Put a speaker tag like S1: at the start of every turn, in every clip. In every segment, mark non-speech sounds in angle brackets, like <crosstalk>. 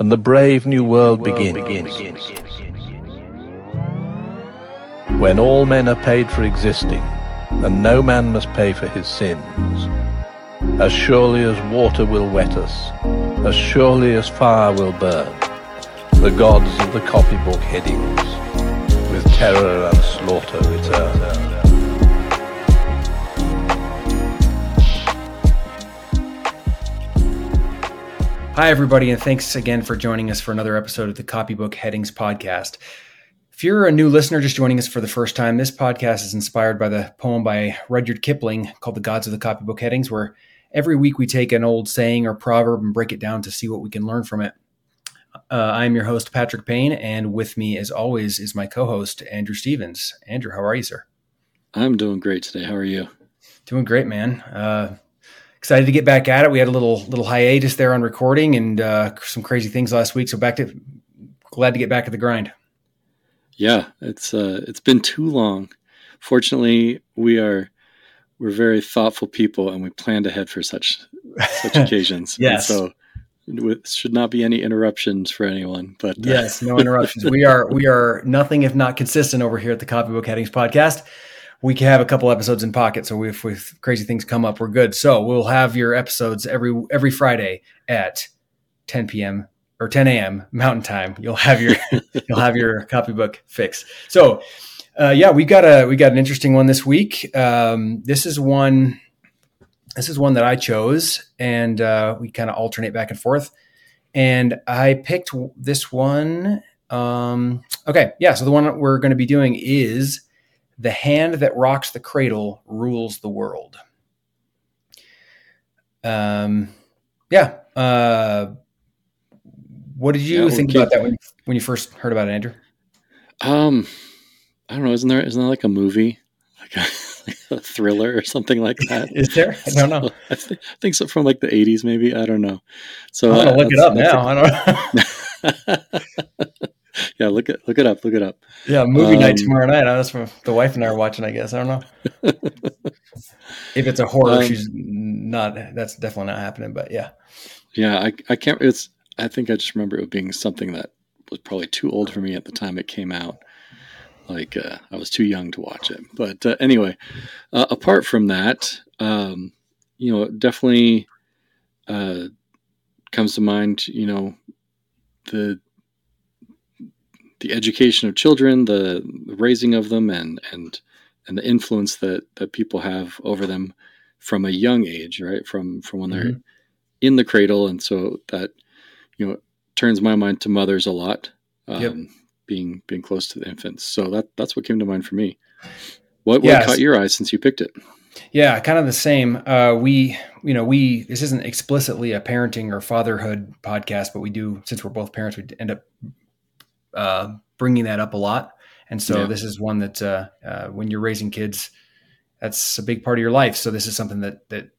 S1: and the brave new world begins. When all men are paid for existing, and no man must pay for his sins. As surely as water will wet us, as surely as fire will burn, the gods of the copybook headings with terror and slaughter return.
S2: Hi, everybody, and thanks again for joining us for another episode of the Copybook Headings Podcast. If you're a new listener just joining us for the first time, this podcast is inspired by the poem by Rudyard Kipling called The Gods of the Copybook Headings, where every week we take an old saying or proverb and break it down to see what we can learn from it. Uh, I'm your host, Patrick Payne, and with me, as always, is my co host, Andrew Stevens. Andrew, how are you, sir?
S3: I'm doing great today. How are you?
S2: Doing great, man. Uh, excited to get back at it. We had a little little hiatus there on recording and uh, some crazy things last week. So back to glad to get back at the grind.
S3: Yeah, it's uh, it's been too long. Fortunately, we are we're very thoughtful people, and we planned ahead for such such <laughs> occasions.
S2: yes.
S3: And so it should not be any interruptions for anyone. But
S2: uh, yes, no interruptions. we are we are nothing if not consistent over here at the Copybook Headings podcast we can have a couple episodes in pocket. So if, if crazy things come up, we're good. So we'll have your episodes every every Friday at 10 p.m. or 10 a.m. Mountain Time. You'll have your <laughs> you'll have your copybook fix. So uh, yeah, we got a we got an interesting one this week. Um, this is one this is one that I chose, and uh, we kind of alternate back and forth. And I picked this one. Um, okay, yeah. So the one we're going to be doing is the hand that rocks the cradle rules the world. Um, yeah. Uh, what did you yeah, think about that when you, when you first heard about it, Andrew?
S3: Um, I don't know. Isn't there isn't there like a movie, like a, <laughs> like a thriller or something like that? <laughs>
S2: Is there? I don't know.
S3: I, th- I, think so from like the eighties, maybe. I don't know.
S2: So I'm gonna uh, look it up now.
S3: I don't. <laughs> <laughs> yeah, look it look it up. Look it up.
S2: Yeah, movie um, night tomorrow night. That's what the wife and I are watching. I guess I don't know. <laughs> if it's a horror, um, she's not. That's definitely not happening. But yeah,
S3: yeah, I I can't. It's. I think I just remember it being something that was probably too old for me at the time it came out. Like uh, I was too young to watch it. But uh, anyway, uh, apart from that, um, you know, definitely uh, comes to mind. You know, the the education of children, the, the raising of them, and and and the influence that that people have over them from a young age, right? From from when they're mm-hmm. in the cradle, and so that you know turns my mind to mothers a lot, um, yep. being being close to the infants. So that that's what came to mind for me. What, what caught your eye since you picked it?
S2: Yeah, kind of the same. Uh, we, you know, we this isn't explicitly a parenting or fatherhood podcast, but we do since we're both parents, we end up uh, bringing that up a lot. And so yeah. this is one that uh, uh, when you're raising kids, that's a big part of your life. So this is something that that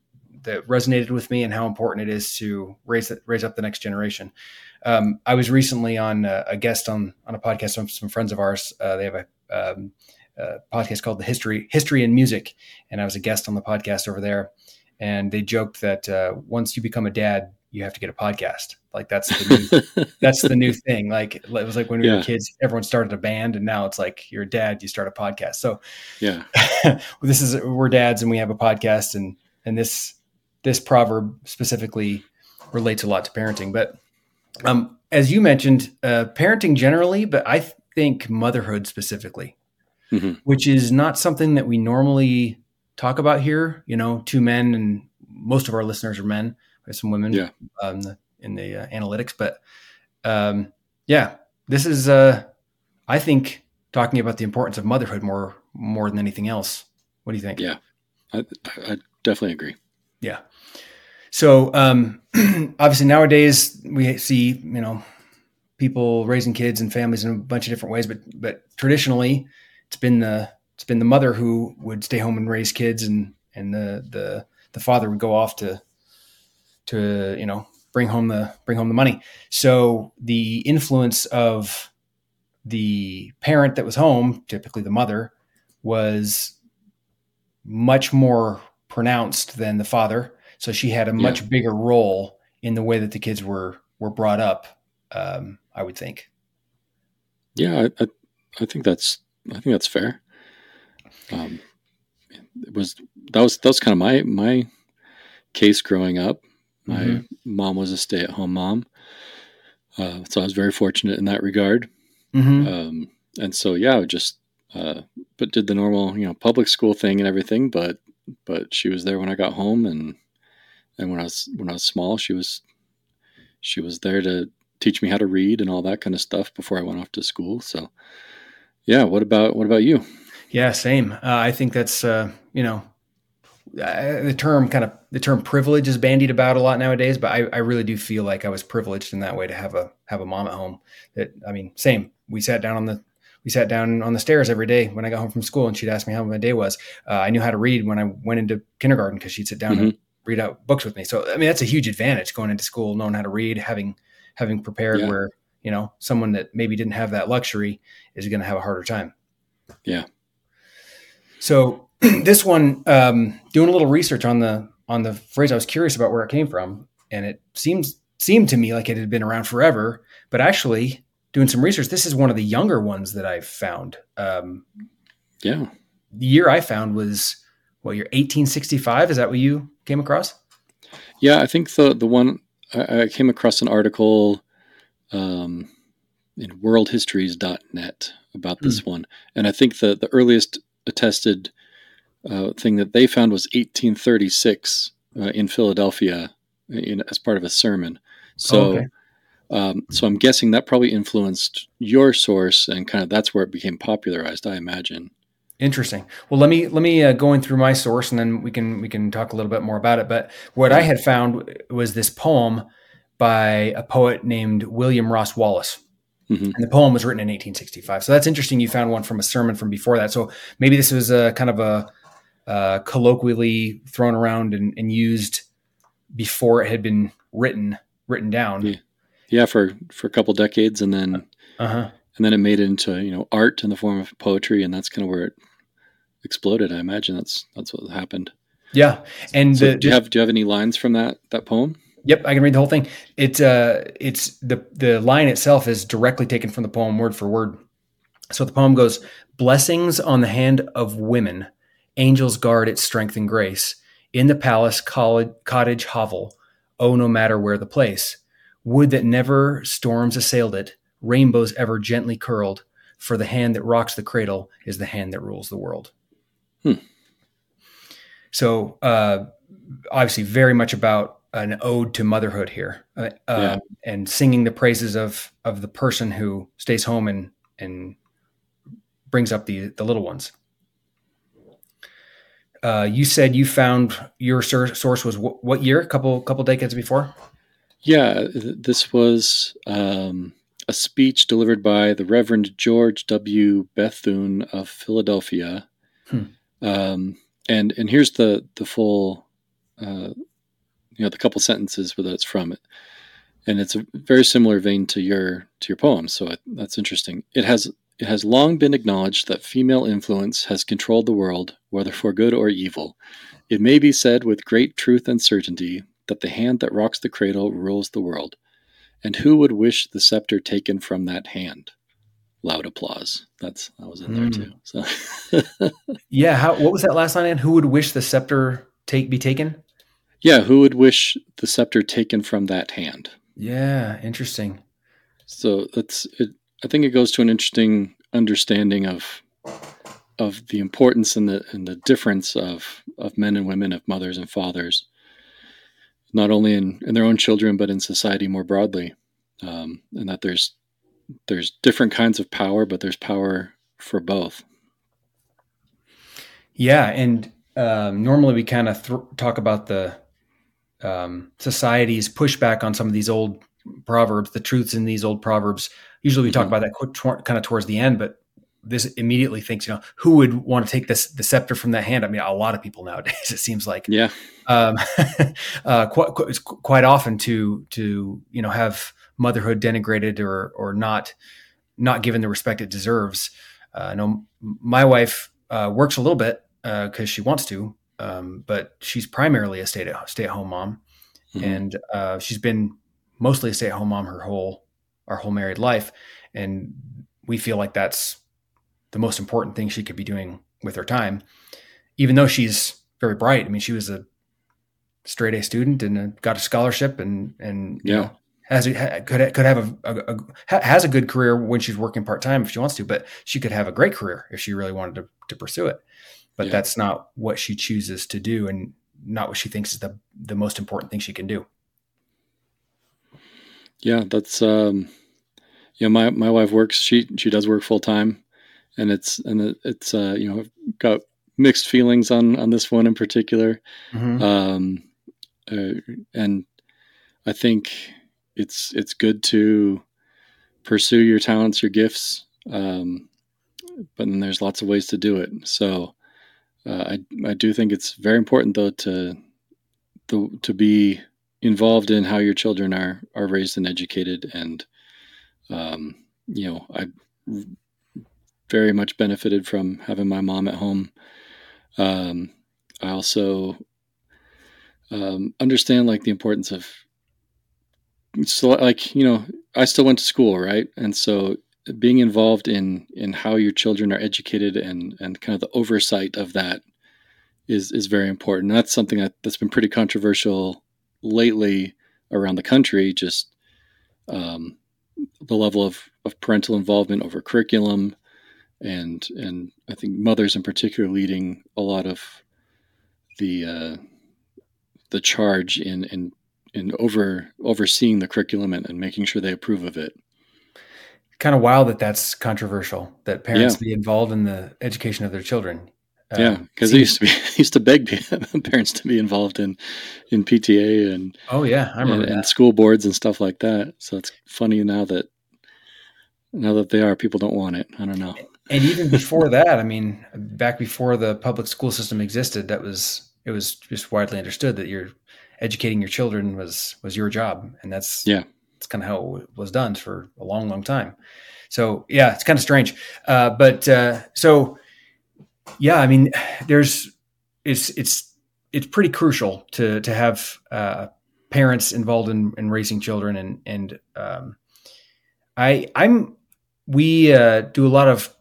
S2: that resonated with me and how important it is to raise raise up the next generation. Um, I was recently on a, a, guest on on a podcast from some friends of ours. Uh, they have a, um, a, podcast called the History History and Music, and I was a guest on the podcast over there. And they joked that uh, once you become a dad, you have to get a podcast. Like that's the new, <laughs> that's the new thing. Like it was like when we yeah. were kids, everyone started a band, and now it's like you're a dad, you start a podcast. So
S3: yeah, <laughs>
S2: this is we're dads and we have a podcast, and and this this proverb specifically relates a lot to parenting. But um, as you mentioned, uh, parenting generally, but I think motherhood specifically, mm-hmm. which is not something that we normally talk about here. You know, two men, and most of our listeners are men some women
S3: yeah.
S2: um, in the uh, analytics. But um, yeah, this is, uh, I think, talking about the importance of motherhood more more than anything else. What do you think?
S3: Yeah, I, I definitely agree.
S2: Yeah. So um, <clears throat> obviously nowadays we see you know people raising kids and families in a bunch of different ways, but but traditionally it's been the it's been the mother who would stay home and raise kids, and and the the the father would go off to to you know bring home the bring home the money. So the influence of the parent that was home, typically the mother, was much more pronounced than the father. So she had a much yeah. bigger role in the way that the kids were were brought up Um, I would think.
S3: Yeah, I, I, I, think that's I think that's fair. Um, it was that was that was kind of my my case growing up. My mm-hmm. mom was a stay at home mom, uh, so I was very fortunate in that regard. Mm-hmm. Um, and so yeah, I just uh, but did the normal you know public school thing and everything. But but she was there when I got home, and and when I was when I was small, she was she was there to teach me how to read and all that kind of stuff before I went off to school. So yeah, what about what about you?
S2: Yeah, same. Uh, I think that's uh, you know uh, the term kind of the term privilege is bandied about a lot nowadays, but I, I, really do feel like I was privileged in that way to have a have a mom at home. That I mean, same. We sat down on the we sat down on the stairs every day when I got home from school, and she'd ask me how my day was. Uh, I knew how to read when I went into kindergarten because she'd sit down mm-hmm. and read out books with me. So I mean, that's a huge advantage going into school, knowing how to read, having having prepared. Yeah. Where you know someone that maybe didn't have that luxury is going to have a harder time.
S3: Yeah.
S2: So <clears throat> this one, um, doing a little research on the on the phrase, I was curious about where it came from, and it seems seemed to me like it had been around forever. But actually, doing some research, this is one of the younger ones that I've found. Um,
S3: yeah,
S2: the year I found was what year 1865. Is that what you came across?
S3: Yeah, I think the the one I, I came across an article um, in worldhistories.net about this mm. one, and I think the the earliest attested uh, thing that they found was 1836 uh, in Philadelphia in, as part of a sermon. So, oh, okay. um, so I'm guessing that probably influenced your source, and kind of that's where it became popularized. I imagine.
S2: Interesting. Well, let me let me uh, go in through my source, and then we can we can talk a little bit more about it. But what I had found was this poem by a poet named William Ross Wallace. Mm-hmm. And the poem was written in 1865. So that's interesting. You found one from a sermon from before that. So maybe this was a kind of a uh, colloquially thrown around and, and, used before it had been written written down.
S3: Yeah, yeah for for a couple decades, and then uh-huh. and then it made it into you know art in the form of poetry, and that's kind of where it exploded. I imagine that's that's what happened.
S2: Yeah, and
S3: so the, do you have do you have any lines from that that poem?
S2: Yep, I can read the whole thing. It's uh, it's the the line itself is directly taken from the poem, word for word. So the poem goes: "Blessings on the hand of women." Angels guard its strength and grace. In the palace, college, cottage, hovel, oh, no matter where the place. Would that never storms assailed it, rainbows ever gently curled, for the hand that rocks the cradle is the hand that rules the world. Hmm. So, uh, obviously, very much about an ode to motherhood here, uh, yeah. Um, and singing the praises of of the person who stays home and and brings up the the little ones. Uh, you said you found your source was w- what year? A couple couple decades before.
S3: Yeah, this was um, a speech delivered by the Reverend George W. Bethune of Philadelphia. Hmm. Um, and and here's the the full, uh, you know, the couple sentences where that's from it, and it's a very similar vein to your to your poem. So that's interesting. It has it has long been acknowledged that female influence has controlled the world, whether for good or evil. It may be said with great truth and certainty that the hand that rocks the cradle rules the world. And who would wish the scepter taken from that hand? Loud applause. That's that was in there hmm. too.
S2: So <laughs> Yeah, how what was that last line? And Who would wish the scepter take be taken?
S3: Yeah, who would wish the scepter taken from that hand?
S2: Yeah, interesting.
S3: So that's it I think it goes to an interesting understanding of of the importance and the and the difference of of men and women, of mothers and fathers, not only in, in their own children but in society more broadly, um, and that there's there's different kinds of power, but there's power for both.
S2: Yeah, and um, normally we kind of th- talk about the um, society's pushback on some of these old proverbs, the truths in these old proverbs Usually we talk mm-hmm. about that kind of towards the end, but this immediately thinks, you know, who would want to take this the scepter from that hand? I mean, a lot of people nowadays. <laughs> It seems like,
S3: yeah,
S2: um, <laughs> uh, quite, quite often to to you know have motherhood denigrated or or not not given the respect it deserves. Uh, I know my wife uh, works a little bit because uh, she wants to, um, but she's primarily a stay at stay at home mom, mm-hmm. and uh, she's been mostly a stay at home mom her whole our whole married life, and we feel like that's the most important thing she could be doing with her time, even though she's very bright. I mean, she was a straight A student and uh, got a scholarship and and
S3: yeah.
S2: you know has a, could could have a, a, a, has a good career when she's working part time if she wants to, but she could have a great career if she really wanted to, to pursue it. But yeah. that's not what she chooses to do, and not what she thinks is the the most important thing she can do.
S3: Yeah, that's um, yeah. My my wife works. She she does work full time, and it's and it's uh, you know got mixed feelings on on this one in particular. Mm-hmm. Um, uh, and I think it's it's good to pursue your talents, your gifts, um, but then there's lots of ways to do it. So uh, I I do think it's very important though to to to be involved in how your children are are raised and educated, and um, you know I very much benefited from having my mom at home. Um, I also um, understand like the importance of so like you know i still went to school right and so being involved in in how your children are educated and and kind of the oversight of that is is very important that's something that, that's been pretty controversial lately around the country just um, the level of, of parental involvement over curriculum and and i think mothers in particular leading a lot of the uh, the charge in in in over overseeing the curriculum and, and making sure they approve of it.
S2: Kind of wild that that's controversial that parents yeah. be involved in the education of their children.
S3: Yeah, because um, <laughs> they used to be used to beg <laughs> parents to be involved in in PTA and
S2: oh yeah, I remember
S3: and, and, school boards and stuff like that. So it's funny now that now that they are, people don't want it. I don't know.
S2: And even before <laughs> that, I mean, back before the public school system existed, that was it was just widely understood that you're educating your children was was your job, and that's
S3: yeah,
S2: that's kind of how it was done for a long, long time. So yeah, it's kind of strange, uh, but uh, so yeah, I mean, there's it's it's it's pretty crucial to to have uh, parents involved in, in raising children, and and um, I I'm we uh, do a lot of,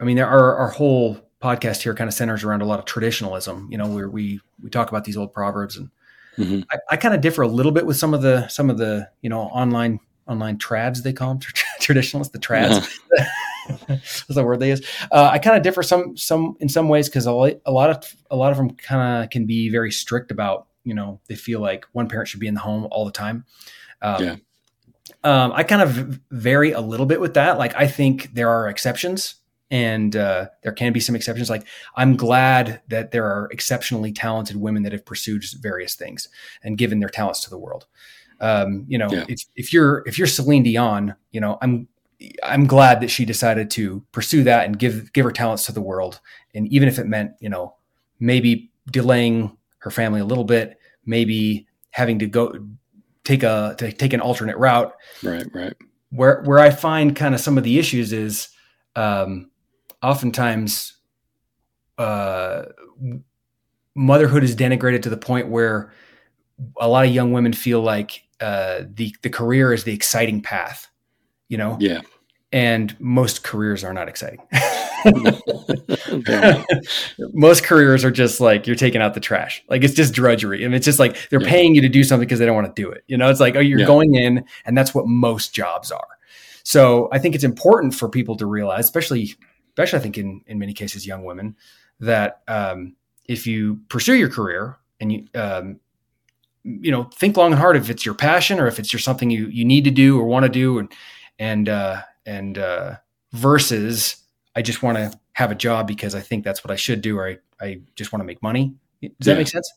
S2: I mean, our our whole podcast here kind of centers around a lot of traditionalism. You know, where we we talk about these old proverbs, and mm-hmm. I, I kind of differ a little bit with some of the some of the you know online online trads they call them traditionalists, the trads. <laughs> <laughs> That's the word they use. Uh, I kind of differ some some in some ways because a lot of a lot of them kind of can be very strict about you know they feel like one parent should be in the home all the time. Um, yeah. Um, I kind of vary a little bit with that. Like I think there are exceptions and uh, there can be some exceptions. Like I'm glad that there are exceptionally talented women that have pursued various things and given their talents to the world. Um, you know, yeah. if, if you're if you're Celine Dion, you know, I'm I'm glad that she decided to pursue that and give give her talents to the world. And even if it meant, you know, maybe delaying her family a little bit, maybe having to go take a to take an alternate route.
S3: Right, right.
S2: Where where I find kind of some of the issues is um, oftentimes uh, motherhood is denigrated to the point where a lot of young women feel like uh, the the career is the exciting path, you know.
S3: Yeah.
S2: And most careers are not exciting. <laughs> most careers are just like you're taking out the trash. Like it's just drudgery. and it's just like they're yeah. paying you to do something because they don't want to do it. You know, it's like, oh, you're yeah. going in, and that's what most jobs are. So I think it's important for people to realize, especially especially I think in in many cases young women, that um, if you pursue your career and you um, you know think long and hard if it's your passion or if it's your something you you need to do or want to do and and uh, and uh, versus I just want to have a job because I think that's what I should do or I, I just want to make money. Does yeah. that make sense?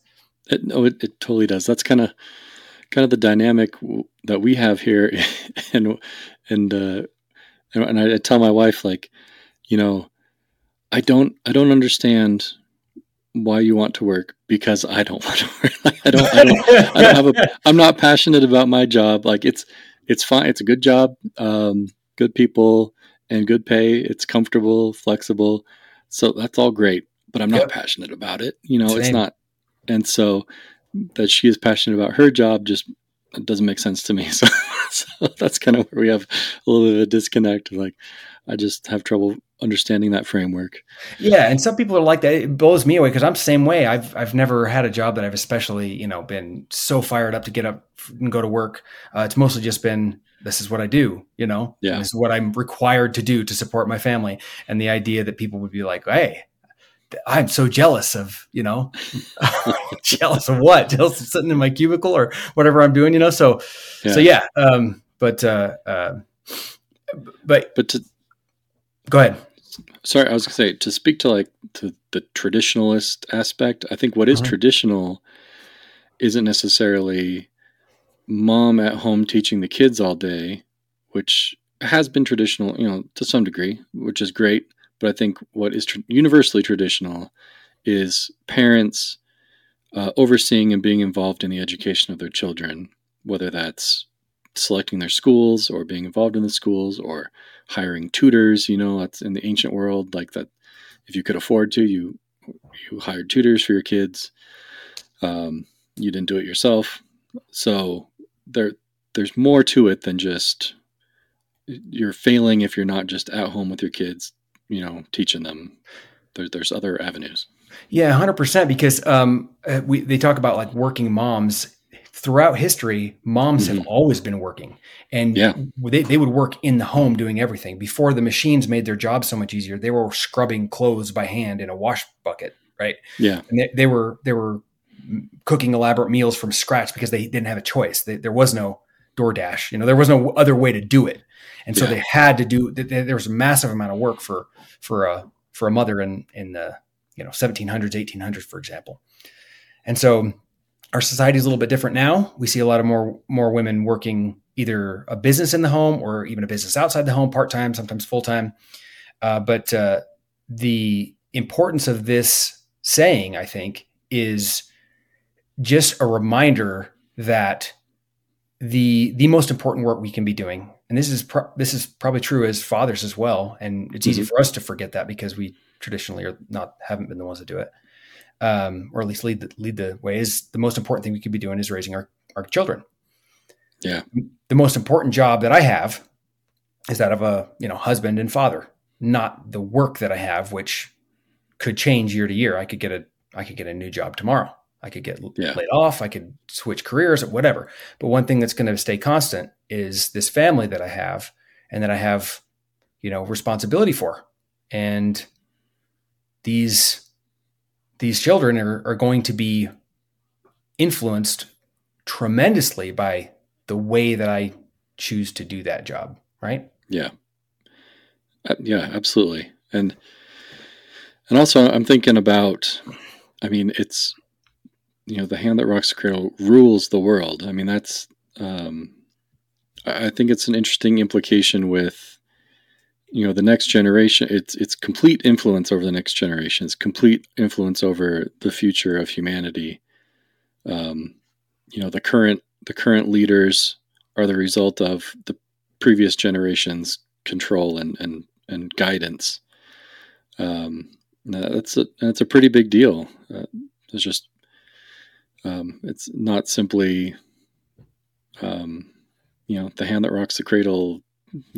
S3: It, no, it, it totally does. That's kind of kind of the dynamic that we have here, <laughs> and and uh, and I tell my wife like you know, I don't I don't understand why you want to work because I don't <laughs> want to work. I don't I don't I don't have a <laughs> I'm not passionate about my job. Like it's it's fine. It's a good job, um, good people and good pay. It's comfortable, flexible. So that's all great, but I'm not yep. passionate about it. You know, Same. it's not. And so that she is passionate about her job just doesn't make sense to me. <laughs> So so that's kind of where we have a little bit of a disconnect. Like, I just have trouble understanding that framework.
S2: Yeah, and some people are like that. It blows me away because I'm the same way. I've I've never had a job that I've especially you know been so fired up to get up and go to work. Uh, it's mostly just been this is what I do. You know,
S3: yeah,
S2: this is what I'm required to do to support my family. And the idea that people would be like, hey. I'm so jealous of, you know, <laughs> jealous of what? Jealous of sitting in my cubicle or whatever I'm doing, you know? So, yeah. so yeah. Um, but, uh, uh, but,
S3: but to,
S2: Go ahead.
S3: Sorry, I was gonna say to speak to like to the traditionalist aspect. I think what is uh-huh. traditional isn't necessarily mom at home teaching the kids all day, which has been traditional, you know, to some degree, which is great. But I think what is tr- universally traditional is parents uh, overseeing and being involved in the education of their children, whether that's selecting their schools or being involved in the schools or hiring tutors. You know, that's in the ancient world, like that. If you could afford to, you you hired tutors for your kids. Um, you didn't do it yourself, so there there's more to it than just you're failing if you're not just at home with your kids. You know, teaching them. There, there's other avenues.
S2: Yeah, hundred percent. Because um, uh, we they talk about like working moms throughout history, moms mm-hmm. have always been working and
S3: yeah.
S2: they, they would work in the home doing everything before the machines made their job so much easier. They were scrubbing clothes by hand in a wash bucket. Right.
S3: Yeah.
S2: And they, they were, they were cooking elaborate meals from scratch because they didn't have a choice. They, there was no DoorDash, you know, there was no other way to do it. And so yeah. they had to do, there was a massive amount of work for, for a, for a mother in, in the, you know, 1700s, 1800s, for example. And so our society is a little bit different now. We see a lot of more more women working either a business in the home or even a business outside the home, part time, sometimes full time. Uh, but uh, the importance of this saying, I think, is just a reminder that the the most important work we can be doing, and this is pro- this is probably true as fathers as well, and it's mm-hmm. easy for us to forget that because we traditionally are not haven't been the ones to do it um, or at least lead the, lead the way, is the most important thing we could be doing is raising our, our children.
S3: Yeah.
S2: The most important job that I have is that of a you know husband and father, not the work that I have, which could change year to year. I could get a I could get a new job tomorrow. I could get yeah. laid off. I could switch careers or whatever. But one thing that's going to stay constant is this family that I have and that I have, you know, responsibility for. And these these children are, are going to be influenced tremendously by the way that I choose to do that job, right?
S3: Yeah. Uh, yeah, absolutely. And and also I'm thinking about I mean, it's you know, the hand that rocks the cradle rules the world. I mean, that's um I think it's an interesting implication with you know the next generation it's it's complete influence over the next generation. It's complete influence over the future of humanity. Um, you know the current the current leaders are the result of the previous generations control and and and guidance. Um, that's a that's a pretty big deal. Uh, it's just um, it's not simply um, you know the hand that rocks the cradle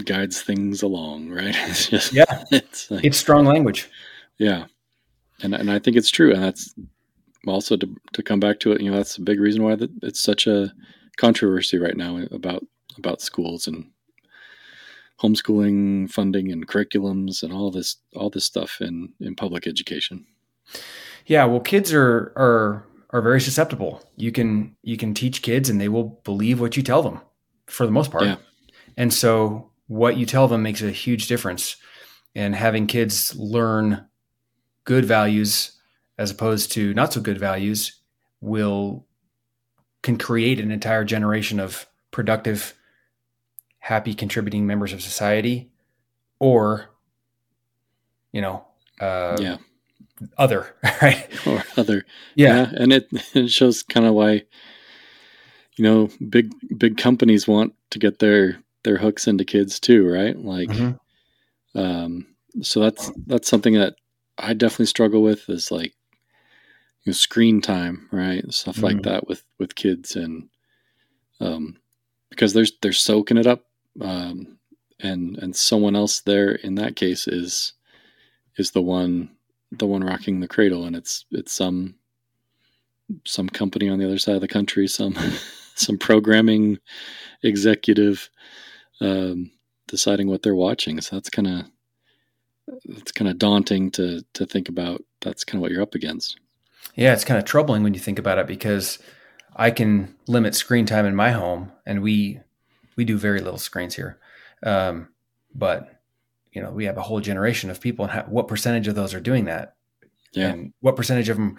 S3: guides things along, right? <laughs>
S2: It's just yeah, <laughs> it's like, it's strong language.
S3: Yeah, and and I think it's true, and that's also to to come back to it. You know, that's a big reason why that it's such a controversy right now about about schools and homeschooling funding and curriculums and all this all this stuff in in public education.
S2: Yeah, well, kids are are are very susceptible. You can you can teach kids and they will believe what you tell them for the most part. Yeah. And so what you tell them makes a huge difference. And having kids learn good values as opposed to not so good values will can create an entire generation of productive happy contributing members of society or you know uh,
S3: yeah
S2: other <laughs> right
S3: or other yeah, yeah. and it, <laughs> it shows kind of why you know big big companies want to get their their hooks into kids too, right? Like, mm-hmm. um, so that's that's something that I definitely struggle with is like you know, screen time, right? Stuff mm-hmm. like that with with kids and um, because they're they're soaking it up, um, and and someone else there in that case is is the one the one rocking the cradle, and it's it's some some company on the other side of the country, some <laughs> some programming executive um, deciding what they're watching. So that's kind of it's kind of daunting to to think about. That's kind of what you're up against.
S2: Yeah, it's kind of troubling when you think about it because I can limit screen time in my home, and we we do very little screens here. Um, but you know, we have a whole generation of people, and how, what percentage of those are doing that?
S3: Yeah.
S2: And what percentage of them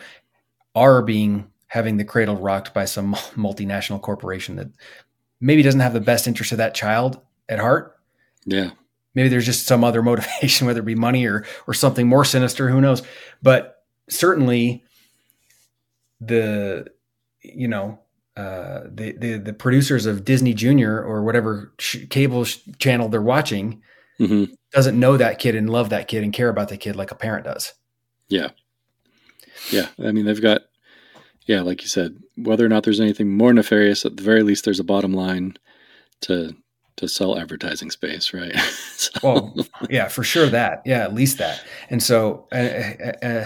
S2: are being having the cradle rocked by some <laughs> multinational corporation that maybe doesn't have the best interest of that child at heart?
S3: Yeah.
S2: Maybe there's just some other <laughs> motivation, whether it be money or or something more sinister. Who knows? But certainly, the you know uh, the, the the producers of Disney Junior or whatever sh- cable sh- channel they're watching
S3: Mm-hmm.
S2: doesn't know that kid and love that kid and care about the kid like a parent does.
S3: Yeah. Yeah. I mean, they've got, yeah, like you said, whether or not there's anything more nefarious, at the very least, there's a bottom line to to sell advertising space, right? <laughs> so,
S2: Well, yeah, for sure that. Yeah, at least that. And so, uh, uh, uh,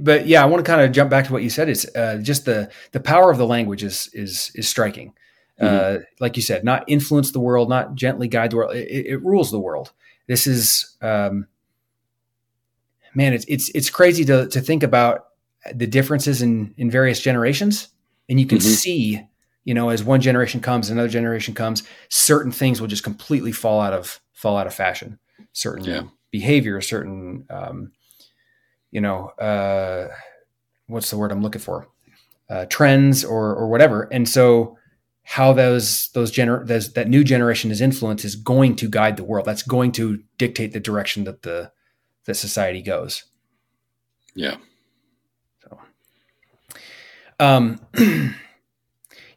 S2: but yeah, I want to kind of jump back to what you said. It's uh, just the the power of the language is is is striking. Uh, like you said, not influence the world, not gently guide the world. It, it, rules the world. This is, um, man, it's it's it's crazy to to think about the differences in in various generations, and you can
S3: Mhm.
S2: see, you know, as one generation comes, another generation comes, certain things will just completely fall out of fall out of fashion. Certain
S3: Yeah.
S2: behavior, certain, um, you know, uh, what's the word I'm looking for? Uh, trends or or whatever, and so how those those gener those, that new generation is influenced is going to guide the world. That's going to dictate the direction that the that society goes.
S3: yeah.
S2: So, um, <clears throat>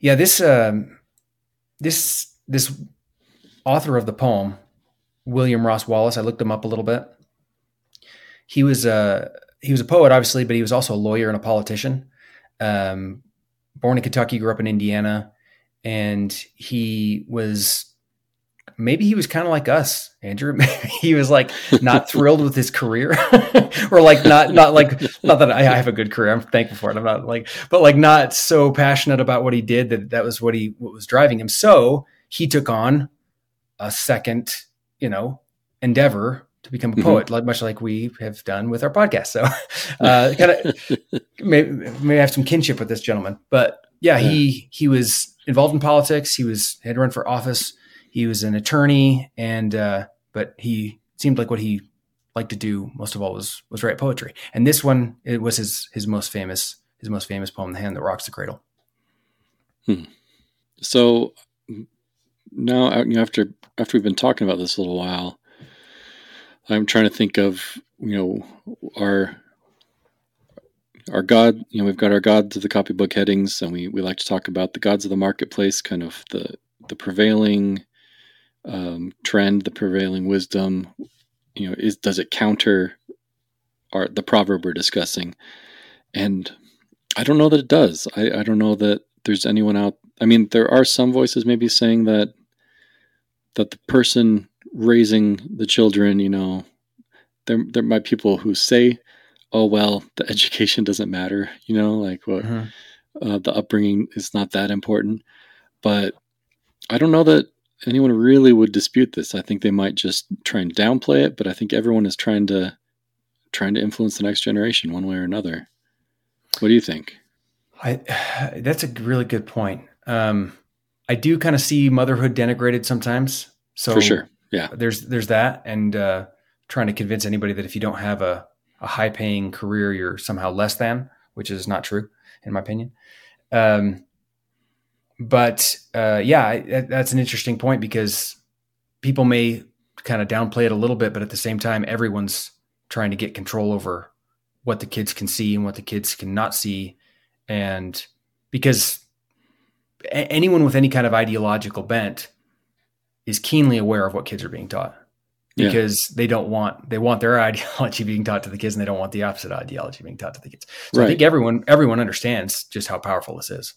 S2: yeah, this um, this this author of the poem, William Ross Wallace. I looked him up a little bit. He was a he was a poet, obviously, but he was also a lawyer and a politician. Um, born in Kentucky, grew up in Indiana, and he was maybe he was kind of like us, Andrew. <laughs> he was like <laughs> not thrilled with his career, <laughs> or like not not like not that I, have a good career. I'm thankful for it. I'm not like, but like not so passionate about what he did that that was what he what was driving him. So he took on a second, you know, endeavor to become a
S3: Mhm.
S2: poet, like much like we have done with our podcast. So, uh, kind of maybe maybe have some kinship with this gentleman, but yeah, he he was involved in politics. He was had run for office. He was an attorney, and uh, but he seemed like what he liked to do most of all was was write poetry. And this one it was his his most famous his most famous poem, "The Hand That Rocks the Cradle." Hmm.
S3: So now, uh, you know, after after we've been talking about this a little while, I'm trying to think of you know our our God. You know, we've got our gods of the copybook headings, and we we like to talk about the gods of the marketplace, kind of the the prevailing um, trend, the prevailing wisdom. You know, is does it counter our the proverb we're discussing? And I don't know that it does. I, I don't know that there's anyone out. I mean, there are some voices maybe saying that that the person raising the children, you know, there there might be people who say, "Oh well, the <laughs> education doesn't matter," you know, like what uh, the upbringing is not that important. But I don't know that anyone really would dispute this. I think they might just try and downplay it, but I think everyone is trying to trying to influence the next generation one way or another. What do you think?
S2: I <sighs> that's a really good point. Um, I do kind of see motherhood denigrated sometimes. So
S3: For sure. Yeah.
S2: there's there's that, and uh, trying to convince anybody that if you don't have a, a high paying career, you're somehow less than, which is not true in my opinion. Um, but uh, yeah, that- that's an interesting point because people may kind of downplay it a little bit, but at the same time, everyone's trying to get control over what the kids can see and what the kids cannot see, and because anyone with any kind of ideological bent is keenly aware of what kids are being taught
S3: Yeah.
S2: because they don't want they want their <laughs> ideology being taught to the kids and they don't want the opposite ideology being taught to the kids. So I think everyone everyone understands just how powerful this is.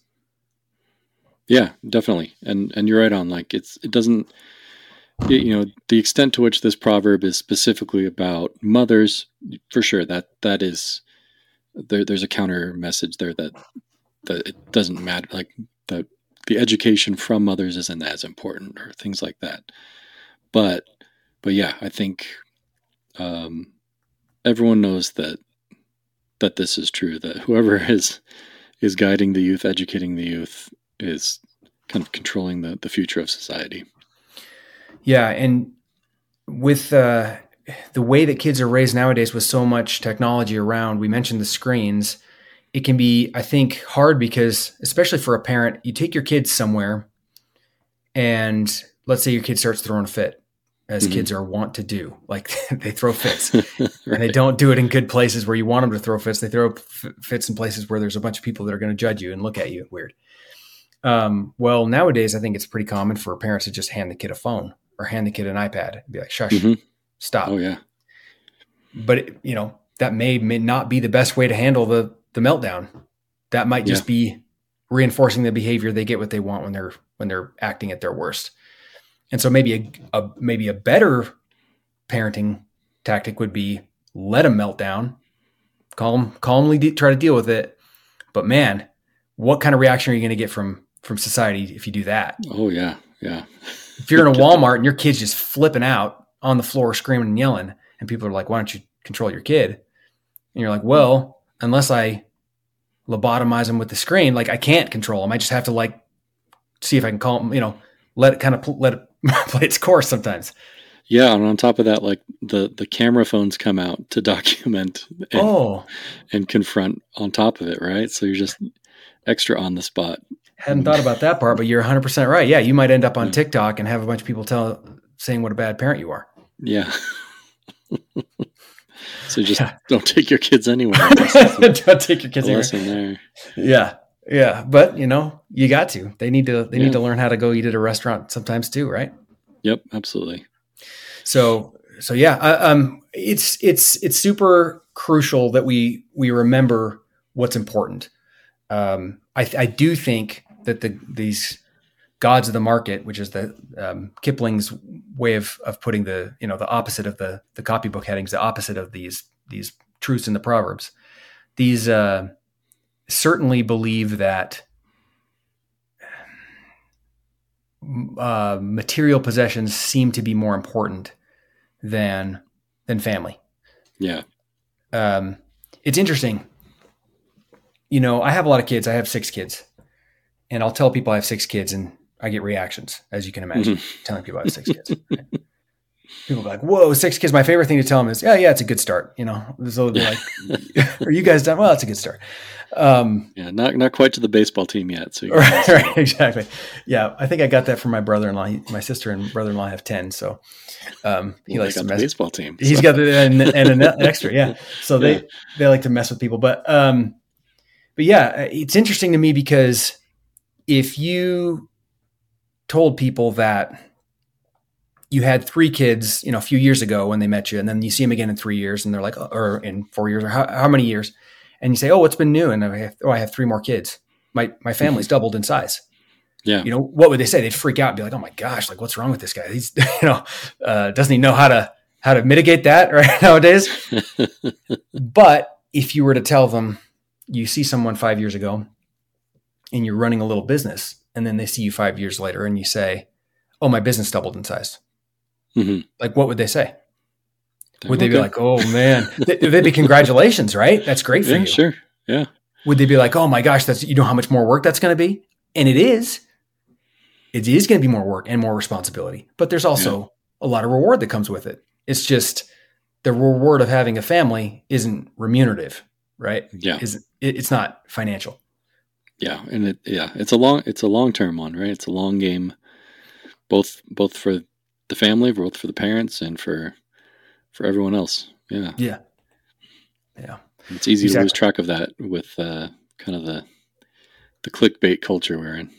S3: Yeah, definitely. And and you're right on. Like it's it doesn't you know the extent to which this proverb is specifically about mothers for sure that that is there, there's a counter message there that that it doesn't matter like that the education from mothers isn't as important or things like that but but yeah i think um, everyone knows that that this is true that whoever <laughs> is is guiding the youth educating the youth is kind of controlling the, the future of society
S2: yeah and with uh, the way that kids are raised nowadays with so much technology around we mentioned the screens it can be i think hard because especially for a parent you take your kids somewhere and let's say your kid starts throwing a fit as mm-hmm. kids are wont to do like <laughs> they throw fits right. <laughs> and they don't do it in good places where you want them to throw fits they throw f- fits in places where there's a bunch of people that are going to judge you and look at you weird um, well nowadays i think it's pretty common for parents to just hand the kid a phone or hand the kid an ipad and be like shush mm-hmm. stop
S3: oh yeah
S2: but it, you know that may may not be the best way to handle the the meltdown. That might just yeah. be reinforcing the behavior they get what they want when they're when they're acting at their worst. And so maybe a, a maybe a better parenting tactic would be let them melt down, calm calmly de- try to deal with it. But man, what kind of reaction are you going to get from from society if you do that?
S3: Oh yeah, yeah.
S2: if you're in a <laughs> Walmart and your kid's just flipping out on the floor, screaming and yelling, and people are like, "Why don't you control your kid?" And you're like, "Well, unless I lobotomize them with the screen, like I can't control them. I just have to like see if I can call them, you know, let it kind of pl- let it <laughs> play its course sometimes.
S3: Yeah, and on top of that, like the the camera phones come out to <laughs> document and,
S2: oh.
S3: and confront on top of it, right? So you're just extra on the spot.
S2: Hadn't thought about that part, but you're 100 percent right. Yeah, you might end up on yeah. TikTok and have a bunch of people tell saying what a bad parent you are.
S3: Yeah. <laughs> So just yeah. don't take your kids anywhere. <laughs>
S2: don't take your kids anywhere. Yeah. Yeah. But you know, you got to. They need to they yeah. need to learn how to go eat at a restaurant sometimes too, right?
S3: Yep, absolutely.
S2: So so yeah, uh, um it's it's it's super crucial that we we remember what's important. Um I I do think that the these gods of the market, which is the um, Kipling's way of of putting the you know the opposite of the the copybook headings, the opposite of these these truths in the proverbs. These uh, certainly believe that uh, material possessions seem to be more important than than family.
S3: Yeah.
S2: Um, it's interesting. You know, I have a lot of kids. I have six kids, and I'll tell people I have six kids, and I get reactions, as you can imagine, mm-hmm. telling people I have six kids. People be like, "Whoa, six kids!" My favorite thing to tell them is, "Yeah, yeah, it's a good start." You know, so they'll be like, <laughs> "Are you guys done?" Well, it's a good start.
S3: Um, yeah, not not quite to the baseball team yet. So <laughs>
S2: right, right, exactly. Yeah, I think I got that from my brother-in-law. He, my sister and brother-in-law have ten, so um, he well, likes to mess.
S3: baseball team.
S2: He's got the, and, and an <laughs> extra, yeah. So yeah. they they like to mess with people, but um, but yeah, it's interesting to me because if you told people that you had three kids, you know, a few years ago when they met you, and then you see them again in three years, and they're like, or in four years, or how, how many years, and you say, oh, what's been new? And I have, oh, I have three more kids. My my family's <laughs> doubled in size.
S3: Yeah.
S2: You know, what would they say? They'd freak out and be like, oh my gosh, like what's wrong with this guy? He's, <laughs> you know, uh, doesn't he know how to how to mitigate that <laughs> right nowadays? but if you were to tell them you see someone five years ago and you're running a little business and then they see you five years later and you say, "Oh, my business doubled in size," mm-hmm. like what would they say? Would they okay. be like, "Oh man," they'd be <laughs> congratulations, right? That's great for
S3: yeah,
S2: you.
S3: Sure, yeah.
S2: Would they be like, "Oh my gosh, that's you know how much more work that's going to be?" And it is. It is going to be more work and more responsibility, but there's also yeah. a lot of reward that comes with it. It's just the reward of having a family isn't remunerative, right?
S3: Yeah,
S2: is it's not financial.
S3: Yeah, and it yeah, it's a long it's a long term one, right? It's a long game, both both for the family, both for the parents, and for for everyone else. Yeah,
S2: yeah, yeah.
S3: It's easy exactly. to lose track of that with uh, kind of the the clickbait culture we're in.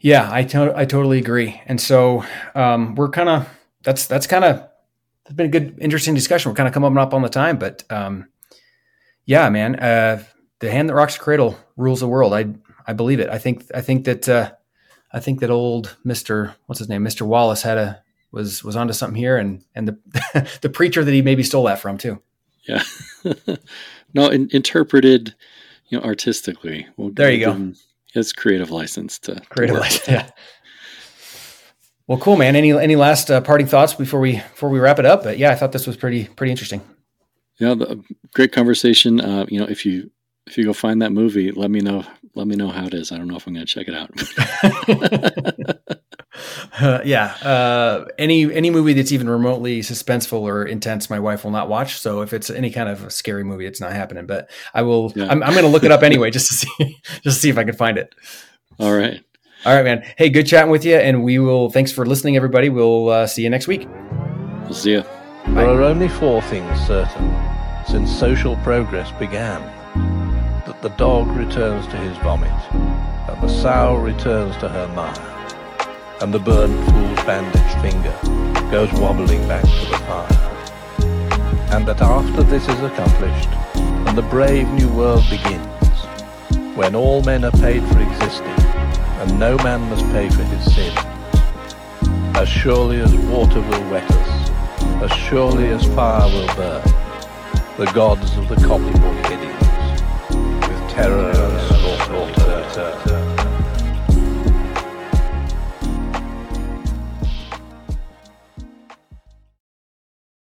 S2: Yeah, I to- I totally agree, and so um, we're kind of that's that's kind of it's been a good interesting discussion. We're kind of coming up on the time, but um, yeah, man. Uh, the hand that rocks the cradle rules the world. I I believe it. I think I think that uh, I think that old Mister what's his name Mister Wallace had a was was onto something here, and and the <laughs> the preacher that he maybe stole that from too.
S3: Yeah, <laughs> no, in, interpreted, you know, artistically.
S2: We'll there you go.
S3: It's creative license to
S2: creative to license. <laughs> Yeah. Well, cool, man. Any any last uh, parting thoughts before we before we wrap it up? But yeah, I thought this was pretty pretty interesting.
S3: Yeah, the, great conversation. Uh, you know, if you if you go find that movie, let me know. Let me know how it is. I don't know if I'm going to check it
S2: out. uh, <laughs> <laughs> yeah, uh, any any movie that's even remotely suspenseful or intense, my wife will not watch. So if it's any kind of scary movie, it's not happening. But I will. Yeah. I'm, I'm going to look it up anyway, just to <laughs> see just to see if I can find it.
S3: All right.
S2: All right, man. Hey, good chatting with you, and we will. Thanks for listening, everybody. We'll uh, see you next week.
S3: We'll see you.
S1: There are only four things certain since social progress began that the dog returns to his vomit, and the sow returns to her mire, and the burnt fool's bandaged finger goes wobbling back to the fire. And that after this is accomplished, and the brave new world begins, when all men are paid for existing, and no man must pay for his sin, as surely as water will wet us, as surely as fire will burn, the gods of the copybook idioms, with terror and slaughter